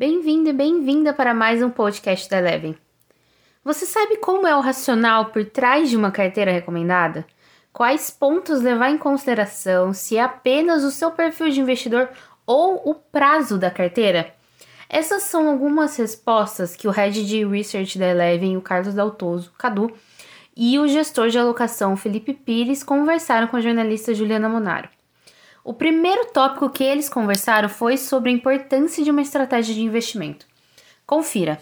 Bem-vindo e bem-vinda para mais um podcast da Eleven. Você sabe como é o racional por trás de uma carteira recomendada? Quais pontos levar em consideração se é apenas o seu perfil de investidor ou o prazo da carteira? Essas são algumas respostas que o Head de Research da Eleven, o Carlos Daltoso, Cadu, e o gestor de alocação Felipe Pires conversaram com a jornalista Juliana Monaro. O primeiro tópico que eles conversaram foi sobre a importância de uma estratégia de investimento. Confira.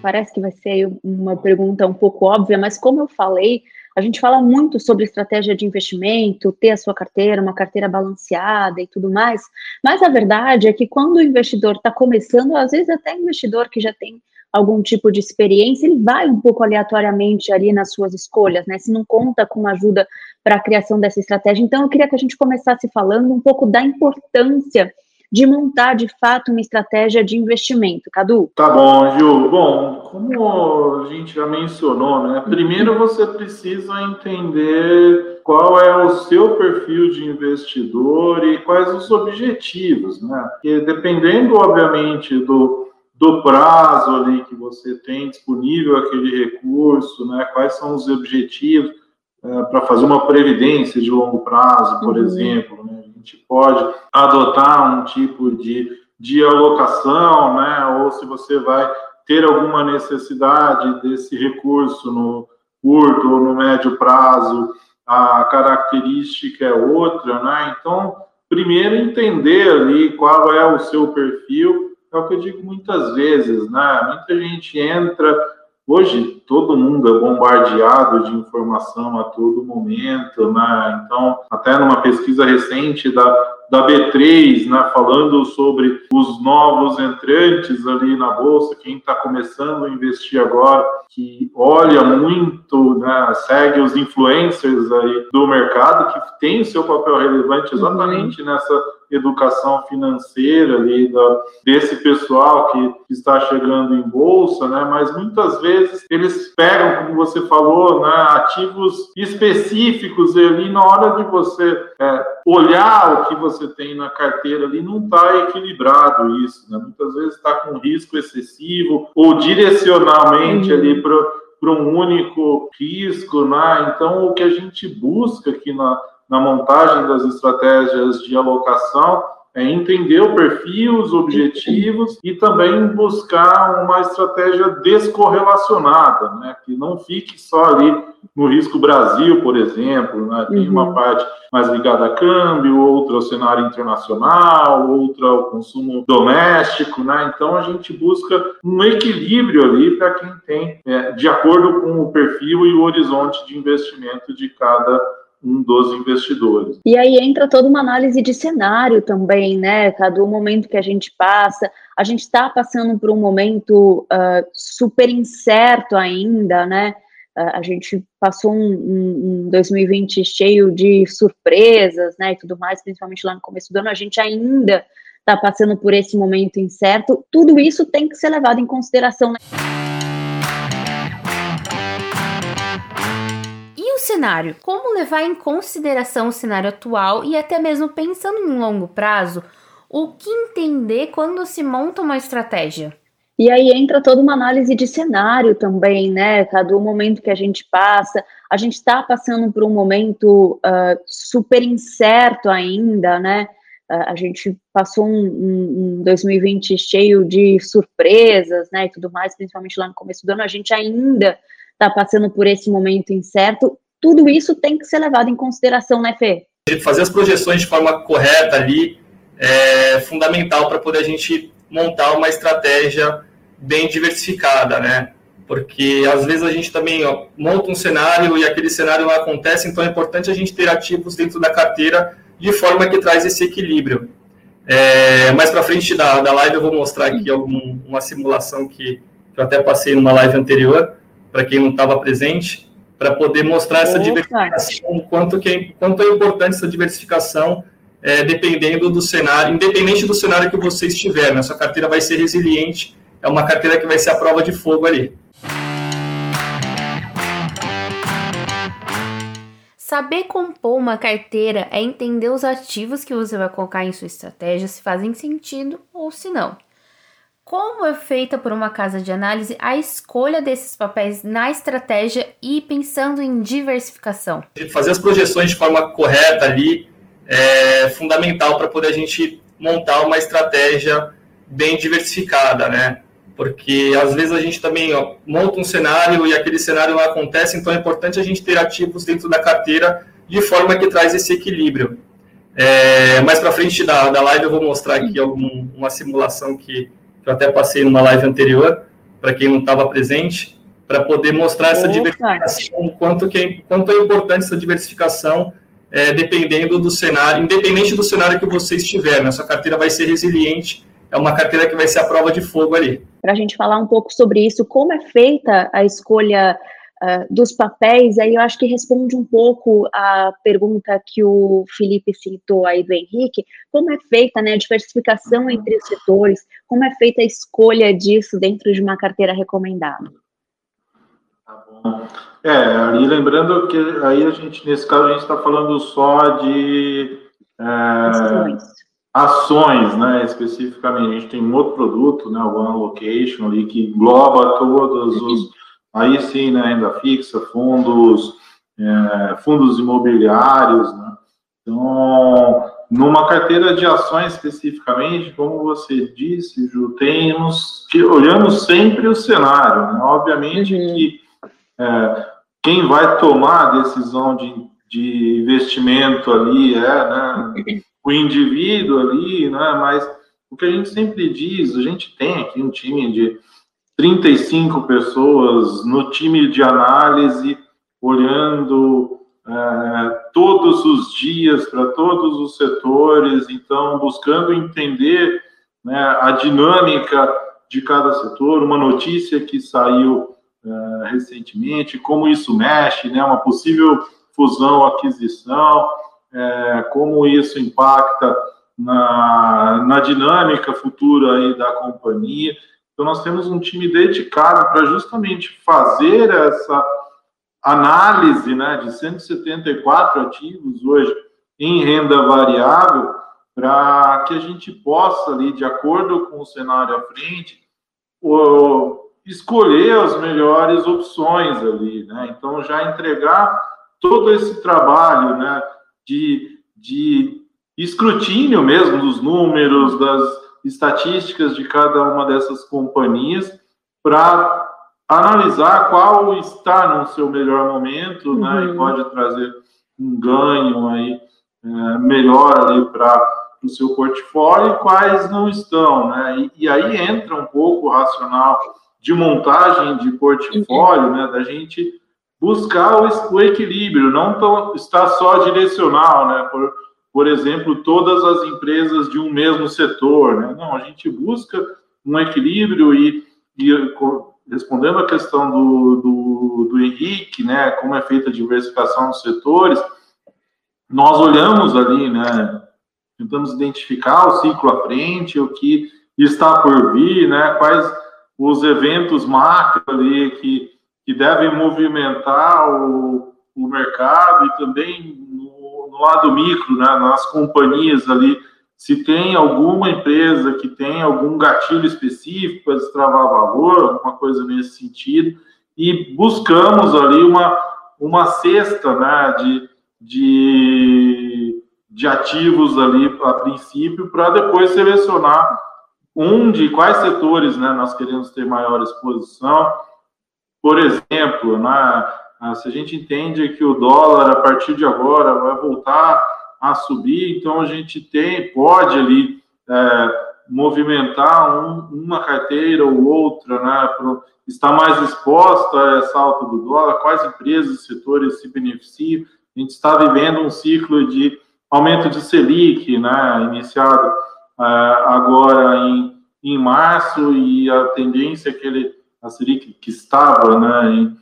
Parece que vai ser uma pergunta um pouco óbvia, mas como eu falei, a gente fala muito sobre estratégia de investimento, ter a sua carteira, uma carteira balanceada e tudo mais, mas a verdade é que quando o investidor está começando, às vezes até investidor que já tem algum tipo de experiência, ele vai um pouco aleatoriamente ali nas suas escolhas, né? Se não conta com ajuda para a criação dessa estratégia. Então, eu queria que a gente começasse falando um pouco da importância de montar de fato uma estratégia de investimento. Cadu? Tá bom, Gil. Bom, como a gente já mencionou, né? Primeiro você precisa entender qual é o seu perfil de investidor e quais os objetivos, né? Porque dependendo, obviamente, do do prazo ali que você tem disponível aquele recurso, né? Quais são os objetivos é, para fazer uma previdência de longo prazo, por uhum. exemplo, né? A gente pode adotar um tipo de, de alocação, né? Ou se você vai ter alguma necessidade desse recurso no curto ou no médio prazo, a característica é outra, né? Então, primeiro entender ali qual é o seu perfil é o que eu digo muitas vezes, né? Muita gente entra. Hoje todo mundo é bombardeado de informação a todo momento, né? Então, até numa pesquisa recente da da B3, né, falando sobre os novos entrantes ali na bolsa, quem está começando a investir agora, que olha muito, né, segue os influencers aí do mercado, que tem o seu papel relevante exatamente uhum. nessa educação financeira ali da, desse pessoal que está chegando em bolsa, né? Mas muitas vezes eles pegam, como você falou, né, ativos específicos ali na hora de você é, olhar o que você tem na carteira ali, não está equilibrado isso, né? Muitas vezes está com risco excessivo ou direcionalmente uhum. ali para um único risco, né? Então o que a gente busca aqui na na montagem das estratégias de alocação é entender o perfil, os objetivos e também buscar uma estratégia descorrelacionada, né? que não fique só ali no risco Brasil, por exemplo, né? tem uhum. uma parte mais ligada a câmbio, outra ao cenário internacional, outra ao consumo doméstico, né? então a gente busca um equilíbrio ali para quem tem, é, de acordo com o perfil e o horizonte de investimento de cada um dos investidores. E aí entra toda uma análise de cenário também, né, Cadu? O momento que a gente passa, a gente está passando por um momento uh, super incerto ainda, né? Uh, a gente passou um, um, um 2020 cheio de surpresas, né, e tudo mais, principalmente lá no começo do ano. A gente ainda está passando por esse momento incerto. Tudo isso tem que ser levado em consideração. Né? Cenário. Como levar em consideração o cenário atual e até mesmo pensando em longo prazo, o que entender quando se monta uma estratégia? E aí entra toda uma análise de cenário também, né, Cadu? O momento que a gente passa, a gente está passando por um momento uh, super incerto ainda, né? Uh, a gente passou um, um, 2020 cheio de surpresas, né, e tudo mais, principalmente lá no começo do ano. A gente ainda está passando por esse momento incerto tudo isso tem que ser levado em consideração, né, Fê? Fazer as projeções de forma correta ali é fundamental para poder a gente montar uma estratégia bem diversificada, né? Porque às vezes a gente também ó, monta um cenário e aquele cenário não acontece, então é importante a gente ter ativos dentro da carteira de forma que traz esse equilíbrio. É, mais para frente da, da live eu vou mostrar aqui algum, uma simulação que, que eu até passei numa live anterior, para quem não estava presente para poder mostrar essa Opa. diversificação, quanto, que é, quanto é importante essa diversificação, é, dependendo do cenário, independente do cenário que você estiver, né? sua carteira vai ser resiliente, é uma carteira que vai ser a prova de fogo ali. Saber compor uma carteira é entender os ativos que você vai colocar em sua estratégia, se fazem sentido ou se não. Como é feita por uma casa de análise a escolha desses papéis na estratégia e pensando em diversificação? Fazer as projeções de forma correta ali é fundamental para poder a gente montar uma estratégia bem diversificada, né? Porque às vezes a gente também ó, monta um cenário e aquele cenário não acontece, então é importante a gente ter ativos dentro da carteira de forma que traz esse equilíbrio. É, mais para frente da, da live eu vou mostrar aqui algum, uma simulação que, que eu até passei numa live anterior, para quem não estava presente, para poder mostrar essa Opa. diversificação, quanto, que é, quanto é importante essa diversificação é, dependendo do cenário, independente do cenário que você estiver, né? Sua carteira vai ser resiliente, é uma carteira que vai ser a prova de fogo ali. Para a gente falar um pouco sobre isso, como é feita a escolha uh, dos papéis, aí eu acho que responde um pouco a pergunta que o Felipe citou aí do Henrique, como é feita né, a diversificação entre os setores, como é feita a escolha disso dentro de uma carteira recomendada? Tá bom. É, ali lembrando que aí a gente, nesse caso, a gente está falando só de é, ações. ações, né, especificamente. A gente tem um outro produto, né, o One Location ali, que engloba todos os, aí sim, né, renda fixa, fundos, é, fundos imobiliários, né. Então, numa carteira de ações especificamente, como você disse, Ju, temos que olhamos sempre o cenário, né? Obviamente uhum. que é, quem vai tomar a decisão de, de investimento ali é né, o indivíduo ali, né, mas o que a gente sempre diz, a gente tem aqui um time de 35 pessoas no time de análise, olhando é, todos os dias para todos os setores, então buscando entender né, a dinâmica de cada setor, uma notícia que saiu uh, recentemente, como isso mexe, né, uma possível fusão, aquisição, é, como isso impacta na, na dinâmica futura aí da companhia. Então, nós temos um time dedicado para justamente fazer essa análise né, de 174 ativos hoje em renda variável, para que a gente possa, ali, de acordo com o cenário à frente, o, escolher as melhores opções ali, né? Então, já entregar todo esse trabalho, né, de, de escrutínio mesmo dos números, das estatísticas de cada uma dessas companhias, para analisar qual está no seu melhor momento, uhum. né, e uhum. pode trazer um ganho aí é, melhor ali para o seu portfólio e quais não estão, né? E, e aí entra um pouco o racional de montagem de portfólio, né, da gente buscar o, o equilíbrio, não tão, estar só direcional, né, por, por exemplo, todas as empresas de um mesmo setor, né, não, a gente busca um equilíbrio e, e respondendo a questão do, do, do Henrique, né, como é feita a diversificação dos setores, nós olhamos ali, né, tentamos identificar o ciclo à frente, o que está por vir, né, quais os eventos macro ali que, que devem movimentar o, o mercado e também no, lado micro, né, nas companhias ali, se tem alguma empresa que tem algum gatilho específico para destravar valor, alguma coisa nesse sentido, e buscamos ali uma, uma cesta né, de, de, de ativos ali a princípio, para depois selecionar onde, quais setores né, nós queremos ter maior exposição. Por exemplo, né, se a gente entende que o dólar, a partir de agora, vai voltar a subir, então a gente tem, pode ali é, movimentar um, uma carteira ou outra, né, para estar mais exposta a essa alta do dólar, quais empresas setores se beneficiam. A gente está vivendo um ciclo de aumento de Selic, né, iniciado é, agora em, em março e a tendência é que ele, a Selic que estava né, em,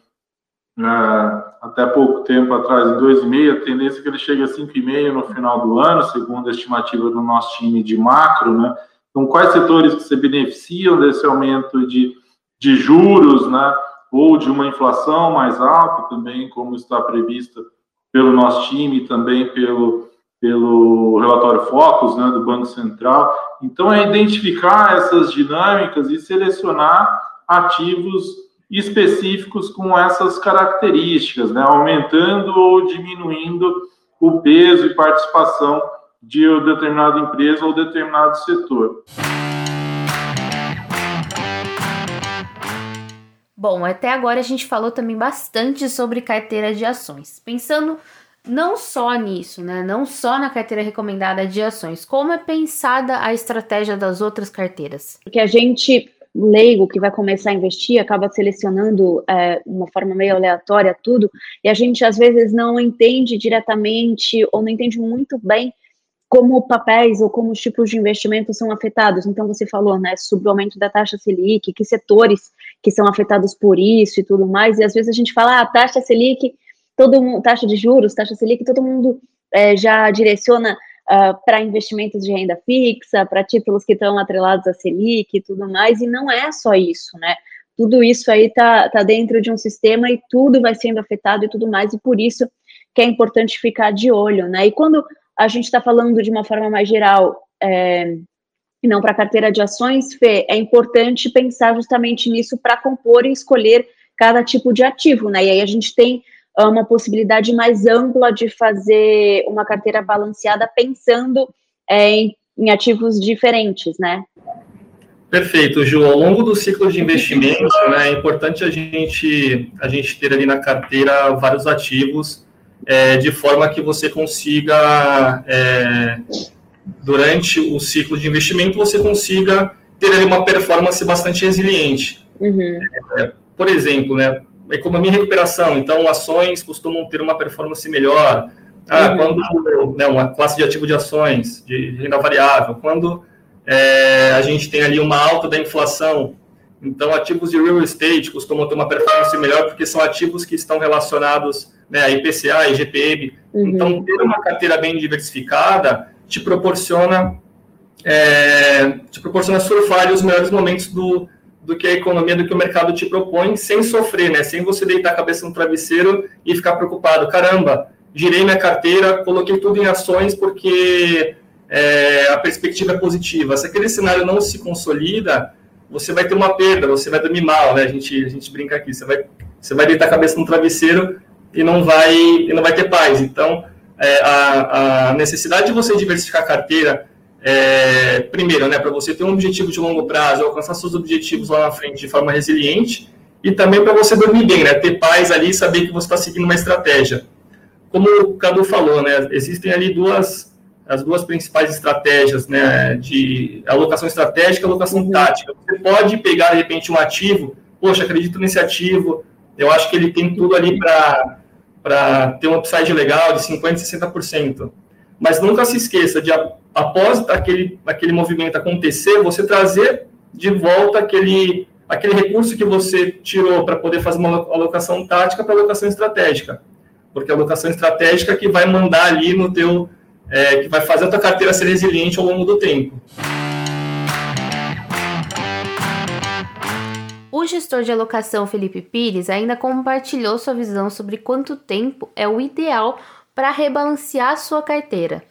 até pouco tempo atrás, em 2,5, a tendência é que ele chegue a 5,5 no final do ano, segundo a estimativa do nosso time de macro, né? Então, quais setores que se beneficiam desse aumento de, de juros, né? Ou de uma inflação mais alta também, como está prevista pelo nosso time e também pelo, pelo relatório Focus, né, do Banco Central. Então, é identificar essas dinâmicas e selecionar ativos específicos com essas características, né, aumentando ou diminuindo o peso e participação de determinada empresa ou determinado setor. Bom, até agora a gente falou também bastante sobre carteira de ações. Pensando não só nisso, né? Não só na carteira recomendada de ações, como é pensada a estratégia das outras carteiras? Porque a gente leigo que vai começar a investir acaba selecionando é, uma forma meio aleatória tudo e a gente às vezes não entende diretamente ou não entende muito bem como papéis ou como os tipos de investimentos são afetados. Então, você falou, né, sobre o aumento da taxa Selic, que setores que são afetados por isso e tudo mais, e às vezes a gente fala, ah, taxa Selic, todo mundo, taxa de juros, taxa Selic, todo mundo é, já direciona uh, para investimentos de renda fixa, para títulos que estão atrelados à Selic e tudo mais, e não é só isso, né? Tudo isso aí tá, tá dentro de um sistema e tudo vai sendo afetado e tudo mais, e por isso que é importante ficar de olho, né? E quando a gente está falando de uma forma mais geral, é, e não para carteira de ações, Fê, é importante pensar justamente nisso para compor e escolher cada tipo de ativo, né? E aí a gente tem ah, uma possibilidade mais ampla de fazer uma carteira balanceada pensando é, em, em ativos diferentes, né? Perfeito, Ju. Ao longo do ciclo de investimento, né, é importante a gente, a gente ter ali na carteira vários ativos é, de forma que você consiga, é, durante o ciclo de investimento, você consiga ter ali uma performance bastante resiliente. Uhum. É, por exemplo, né, economia e recuperação, então ações costumam ter uma performance melhor. Ah, uhum. quando né, uma classe de ativo de ações, de renda variável, quando é, a gente tem ali uma alta da inflação, então ativos de real estate costumam ter uma performance melhor porque são ativos que estão relacionados né, IPCA, IGPM. Uhum. Então, ter uma carteira bem diversificada te proporciona é, te proporciona surfar os melhores momentos do, do que a economia, do que o mercado te propõe, sem sofrer, né? Sem você deitar a cabeça no travesseiro e ficar preocupado. Caramba, girei minha carteira, coloquei tudo em ações porque é, a perspectiva é positiva. Se aquele cenário não se consolida, você vai ter uma perda, você vai dormir mal, né? A gente, a gente brinca aqui, você vai, você vai deitar a cabeça no travesseiro e não vai, e não vai ter paz. Então, é, a, a, necessidade de você diversificar a carteira, é, primeiro, né, para você ter um objetivo de longo prazo, alcançar seus objetivos lá na frente de forma resiliente, e também para você dormir bem, né, ter paz ali e saber que você está seguindo uma estratégia. Como o Cadu falou, né, existem ali duas as duas principais estratégias, né, de alocação estratégica e alocação uhum. tática. Você pode pegar, de repente, um ativo, poxa, acredito nesse ativo, eu acho que ele tem tudo ali para para ter um upside legal de 50%, 60%. Mas nunca se esqueça de, após aquele, aquele movimento acontecer, você trazer de volta aquele, aquele recurso que você tirou para poder fazer uma alocação tática para alocação estratégica. Porque a alocação estratégica é que vai mandar ali no teu, é, que vai fazer a tua carteira ser resiliente ao longo do tempo. O gestor de alocação Felipe Pires ainda compartilhou sua visão sobre quanto tempo é o ideal para rebalancear sua carteira.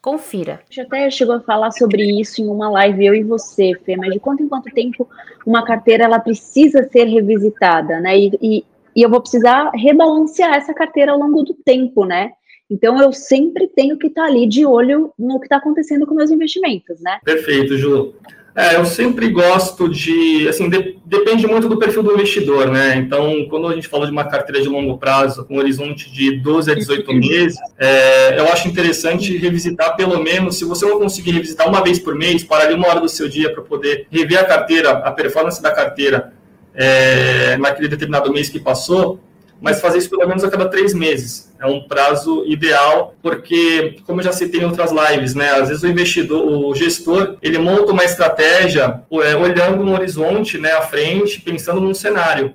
Confira. A gente até chegou a falar sobre isso em uma live, eu e você, Fê, mas de quanto em quanto tempo uma carteira ela precisa ser revisitada, né? E, e, e eu vou precisar rebalancear essa carteira ao longo do tempo, né? Então eu sempre tenho que estar ali de olho no que está acontecendo com meus investimentos, né? Perfeito, Ju. É, eu sempre gosto de, assim, de, depende muito do perfil do investidor, né? Então, quando a gente fala de uma carteira de longo prazo, com um horizonte de 12 a 18 meses, é, eu acho interessante revisitar pelo menos, se você não conseguir revisitar uma vez por mês, parar ali uma hora do seu dia para poder rever a carteira, a performance da carteira é, naquele determinado mês que passou, mas fazer isso pelo menos a cada três meses. É um prazo ideal, porque, como eu já citei em outras lives, né, às vezes o investidor, o gestor, ele monta uma estratégia é, olhando no horizonte, né, à frente, pensando num cenário.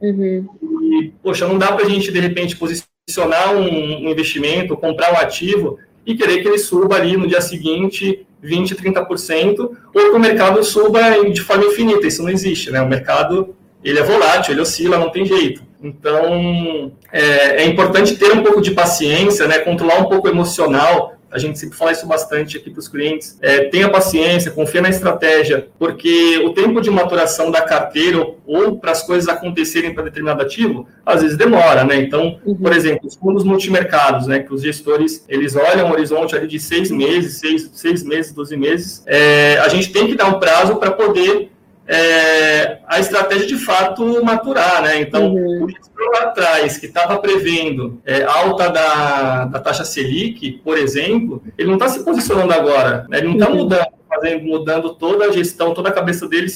Uhum. E, poxa, não dá para a gente, de repente, posicionar um, um investimento, comprar um ativo e querer que ele suba ali no dia seguinte 20%, 30%, ou que o mercado suba de forma infinita. Isso não existe, né? O mercado ele é volátil, ele oscila, não tem jeito. Então, é, é importante ter um pouco de paciência, né, controlar um pouco o emocional, a gente sempre fala isso bastante aqui para os clientes. É, tenha paciência, confia na estratégia, porque o tempo de maturação da carteira ou, ou para as coisas acontecerem para determinado ativo, às vezes demora, né? Então, uhum. por exemplo, os fundos multimercados, né? Que os gestores eles olham um horizonte ali de seis meses, seis, seis meses, doze meses. É, a gente tem que dar um prazo para poder é, a estratégia de fato maturar, né? Então, uhum. o gestor lá atrás, que estava prevendo é, alta da, da taxa Selic, por exemplo, ele não está se posicionando agora, né? ele não está uhum. mudando, fazendo, mudando toda a gestão, toda a cabeça dele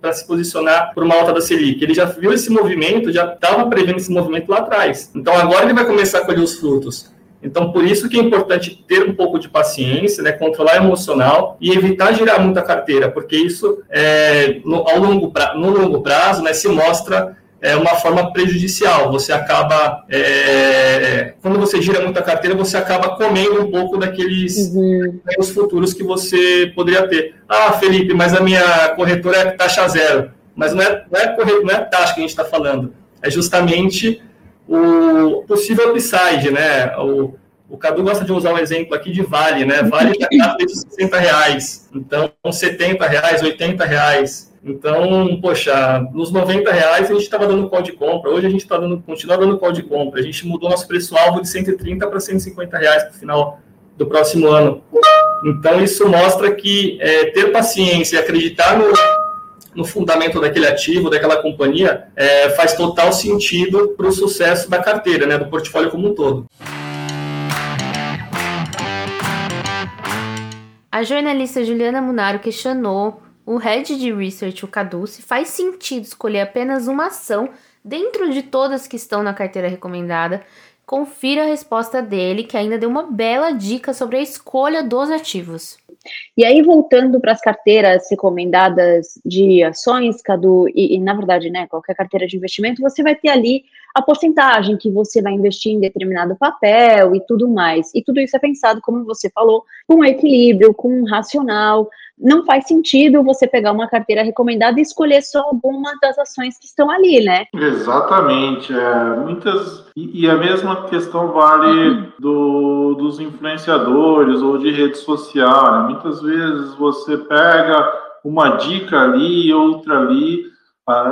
para se posicionar por uma alta da Selic. Ele já viu esse movimento, já estava prevendo esse movimento lá atrás. Então, agora ele vai começar a colher os frutos. Então, por isso que é importante ter um pouco de paciência, né, controlar emocional e evitar girar muita carteira, porque isso, é, no, ao longo pra, no longo prazo, né, se mostra é, uma forma prejudicial. Você acaba, é, quando você gira muita carteira, você acaba comendo um pouco daqueles uhum. futuros que você poderia ter. Ah, Felipe, mas a minha corretora é taxa zero. Mas não é, não é, corretor, não é taxa que a gente está falando. É justamente o possível upside, né? O, o Cadu gosta de usar um exemplo aqui de Vale, né? Vale está de 60 reais, então 70 reais, 80 reais. Então, poxa, nos 90 reais a gente estava dando call de compra, hoje a gente está dando, continua dando call de compra. A gente mudou nosso preço-alvo de 130 para 150 reais no final do próximo ano. Então, isso mostra que é, ter paciência e acreditar no, no fundamento daquele ativo, daquela companhia, é, faz total sentido para o sucesso da carteira, né, do portfólio como um todo. A jornalista Juliana Munaro questionou o head de research, o Cadu, se faz sentido escolher apenas uma ação dentro de todas que estão na carteira recomendada. Confira a resposta dele, que ainda deu uma bela dica sobre a escolha dos ativos. E aí, voltando para as carteiras recomendadas de ações, Cadu, e, e, na verdade, né, qualquer carteira de investimento, você vai ter ali a porcentagem que você vai investir em determinado papel e tudo mais. E tudo isso é pensado, como você falou, com equilíbrio, com racional. Não faz sentido você pegar uma carteira recomendada e escolher só algumas das ações que estão ali, né? Exatamente. É, muitas e, e, a mesma questão vale uhum. do, dos influenciadores ou de rede social. Né? Muitas vezes você pega uma dica ali, outra ali,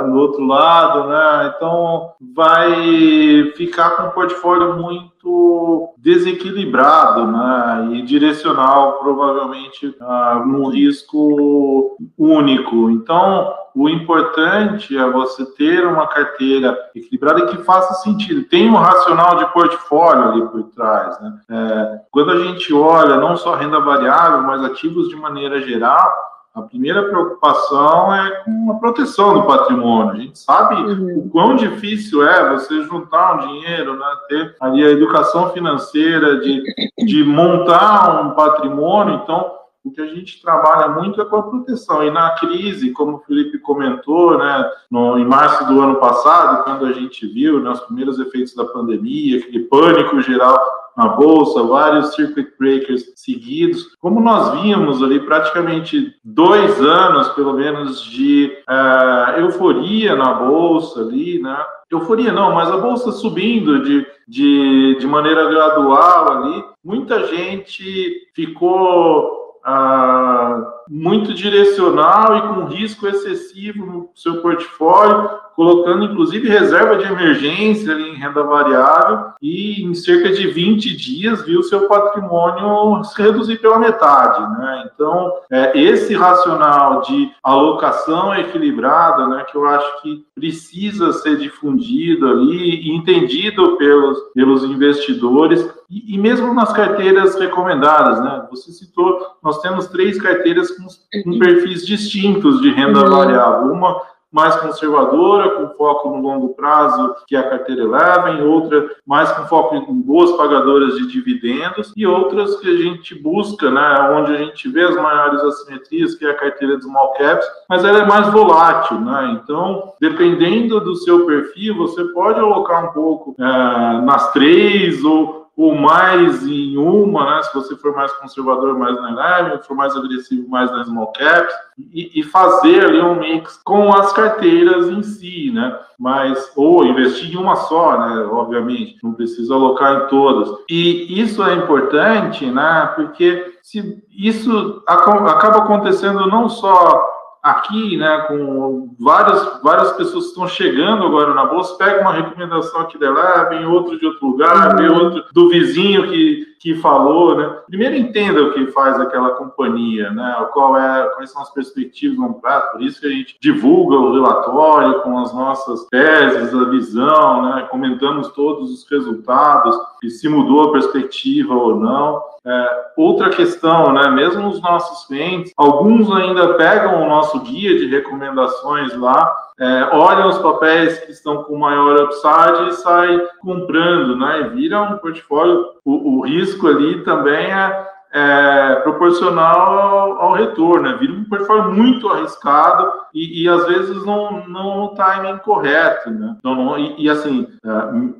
no outro lado, né? Então vai ficar com um portfólio muito desequilibrado, né? E direcional, provavelmente, uh, num risco único. Então, o importante é você ter uma carteira equilibrada que faça sentido. Tem um racional de portfólio ali por trás, né? É, quando a gente olha não só renda variável, mas ativos de maneira geral, a primeira preocupação é com a proteção do patrimônio. A gente sabe uhum. o quão difícil é você juntar um dinheiro, né, ter ali a educação financeira, de, de montar um patrimônio. Então, o que a gente trabalha muito é com a proteção. E na crise, como o Felipe comentou, né, no, em março do ano passado, quando a gente viu né, os primeiros efeitos da pandemia, aquele pânico geral na bolsa, vários circuit breakers seguidos. Como nós vimos ali praticamente dois anos, pelo menos, de uh, euforia na bolsa ali, né? Euforia não, mas a bolsa subindo de, de, de maneira gradual ali. Muita gente ficou ah, muito direcional e com risco excessivo no seu portfólio, colocando inclusive reserva de emergência em renda variável e em cerca de 20 dias viu seu patrimônio se reduzir pela metade, né? Então, é, esse racional de alocação equilibrada, né, que eu acho que precisa ser difundido ali e entendido pelos, pelos investidores e, e mesmo nas carteiras recomendadas, né? Você citou, nós temos três carteiras com, com perfis distintos de renda uhum. variável. Uma mais conservadora, com foco no longo prazo, que é a carteira Eleven, outra mais com foco em boas pagadoras de dividendos, e outras que a gente busca, né, onde a gente vê as maiores assimetrias, que é a carteira de small caps, mas ela é mais volátil, né? Então, dependendo do seu perfil, você pode alocar um pouco é, nas três ou ou mais em uma, né? Se você for mais conservador, mais na Eleven, for mais agressivo, mais na Small Caps, e, e, fazer ali um mix com as carteiras em si, né? Mas, ou investir em uma só, né? Obviamente, não precisa alocar em todas. E isso é importante, né? Porque se isso acaba acontecendo não só aqui, né, com várias, várias pessoas que estão chegando agora na bolsa, pega uma recomendação aqui da Eleven, outro de outro lugar, vê outro do vizinho que, que falou, né? Primeiro entenda o que faz aquela companhia, né? Qual é, quais são as perspectivas no prazo, por isso que a gente divulga o relatório com as nossas teses, a visão, né? Comentamos todos os resultados, e se mudou a perspectiva ou não. É, outra questão, né? Mesmo os nossos clientes, alguns ainda pegam o nosso guia de recomendações lá, é, olham os papéis que estão com maior upside e saem comprando, né? E vira um portfólio. O, o risco ali também é, é proporcional ao, ao, retorno, né? Vira um portfólio muito arriscado e, e às vezes não, não no timing correto, né? Então, não, e, e, assim, é,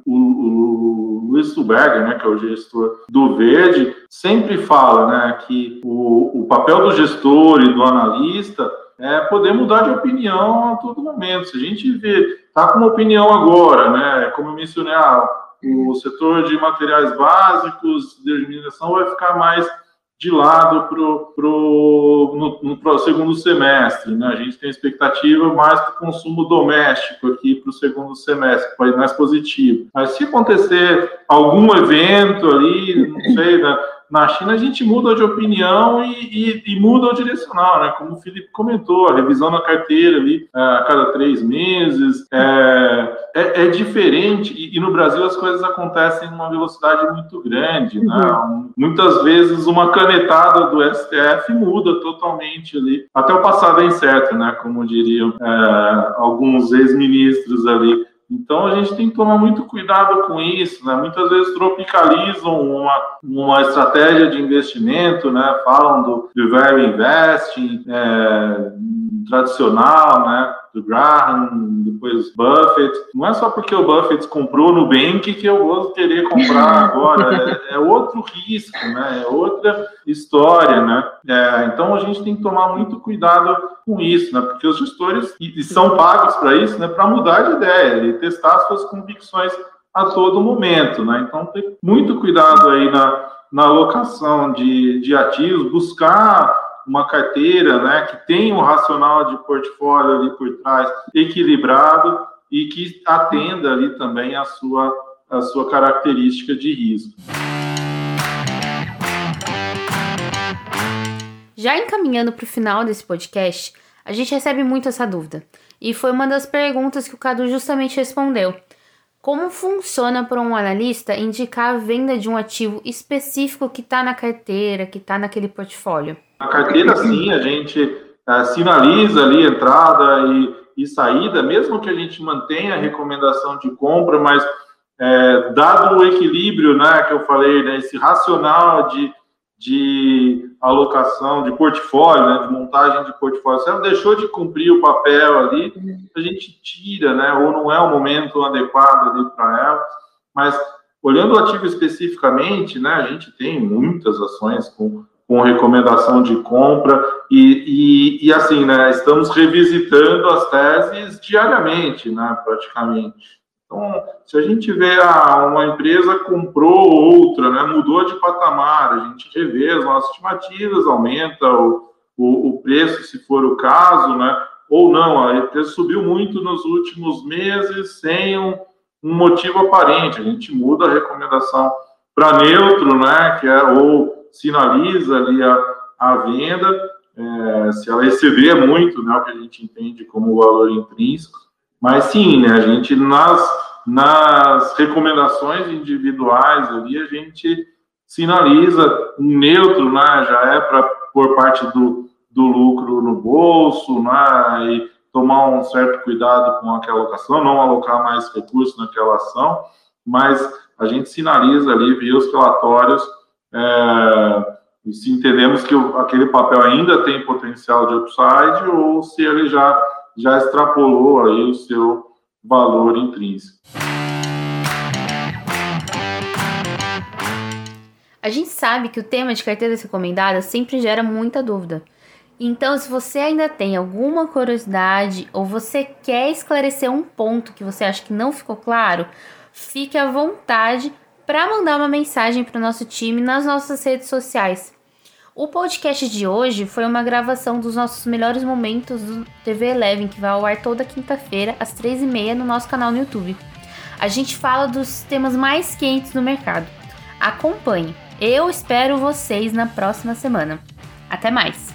o, o Luiz Stuberger, né, que é o gestor do Verde, sempre fala, né, que o, o papel do gestor e do analista é poder mudar de opinião a todo momento. Se a gente vê, tá com uma opinião agora, né, como eu mencionei, ah, o setor de materiais básicos, de mineração vai ficar mais de lado pro, pro, no, no pro segundo semestre. Né? A gente tem expectativa mais para o consumo doméstico aqui para o segundo semestre, mais positivo. Mas se acontecer algum evento ali, não sei, né? Na China a gente muda de opinião e, e, e, muda o direcional, né? Como o Felipe comentou, a revisão na carteira ali é, a cada três meses é, é, é diferente e, e, no Brasil as coisas acontecem numa velocidade muito grande, né? uhum. Muitas vezes uma canetada do STF muda totalmente ali. Até o passado é incerto, né? Como diriam é, alguns ex-ministros ali então a gente tem que tomar muito cuidado com isso, né? Muitas vezes tropicalizam uma, uma estratégia de investimento, né? Falam do, do value investing é, tradicional, né? do Graham, depois Buffett. Não é só porque o Buffett comprou no Bank que eu vou querer comprar agora. É, é outro risco, né? É outra história, né? É, então a gente tem que tomar muito cuidado com isso, né? Porque os gestores e, e são pagos para isso, né? Para mudar de ideia e testar suas convicções a todo momento, né? Então tem muito cuidado aí na, na alocação de, de ativos, buscar uma carteira né, que tem um racional de portfólio ali por trás equilibrado e que atenda ali também a sua, a sua característica de risco. Já encaminhando para o final desse podcast, a gente recebe muito essa dúvida. E foi uma das perguntas que o Cadu justamente respondeu. Como funciona para um analista indicar a venda de um ativo específico que está na carteira, que está naquele portfólio? A carteira, sim, a gente é, sinaliza ali entrada e, e, saída, mesmo que a gente mantenha a recomendação de compra, mas é, dado o equilíbrio né, que eu falei, né, esse racional de, de alocação, de portfólio, né, de montagem de portfólio, se ela deixou de cumprir o papel ali, a gente tira, né, ou não é o momento adequado ali para ela, mas olhando o ativo especificamente, né, a gente tem muitas ações com com recomendação de compra e, e, e, assim, né, estamos revisitando as teses diariamente, né, praticamente. Então, se a gente vê ah, uma empresa comprou outra, né, mudou de patamar, a gente revê as nossas estimativas, aumenta o, o, o preço, se for o caso, né, ou não, a empresa subiu muito nos últimos meses sem um, um motivo aparente, a gente muda a recomendação para neutro, né, que é ou sinaliza ali a, a venda, é, se ela receber muito, né, o que a gente entende como valor intrínseco, mas sim, né, a gente nas, nas recomendações individuais ali, a gente sinaliza um neutro, né, já é para por parte do, do lucro no bolso, né, e tomar um certo cuidado com aquela alocação, não alocar mais recursos naquela ação, mas a gente sinaliza ali via os relatórios é, se entendemos que aquele papel ainda tem potencial de upside ou se ele já, já extrapolou aí o seu valor intrínseco. A gente sabe que o tema de carteiras recomendadas sempre gera muita dúvida. Então, se você ainda tem alguma curiosidade ou você quer esclarecer um ponto que você acha que não ficou claro, fique à vontade para mandar uma mensagem para o nosso time nas nossas redes sociais. O podcast de hoje foi uma gravação dos nossos melhores momentos do TV Eleven, que vai ao ar toda quinta-feira, às três e meia, no nosso canal no YouTube. A gente fala dos temas mais quentes do mercado. Acompanhe. Eu espero vocês na próxima semana. Até mais!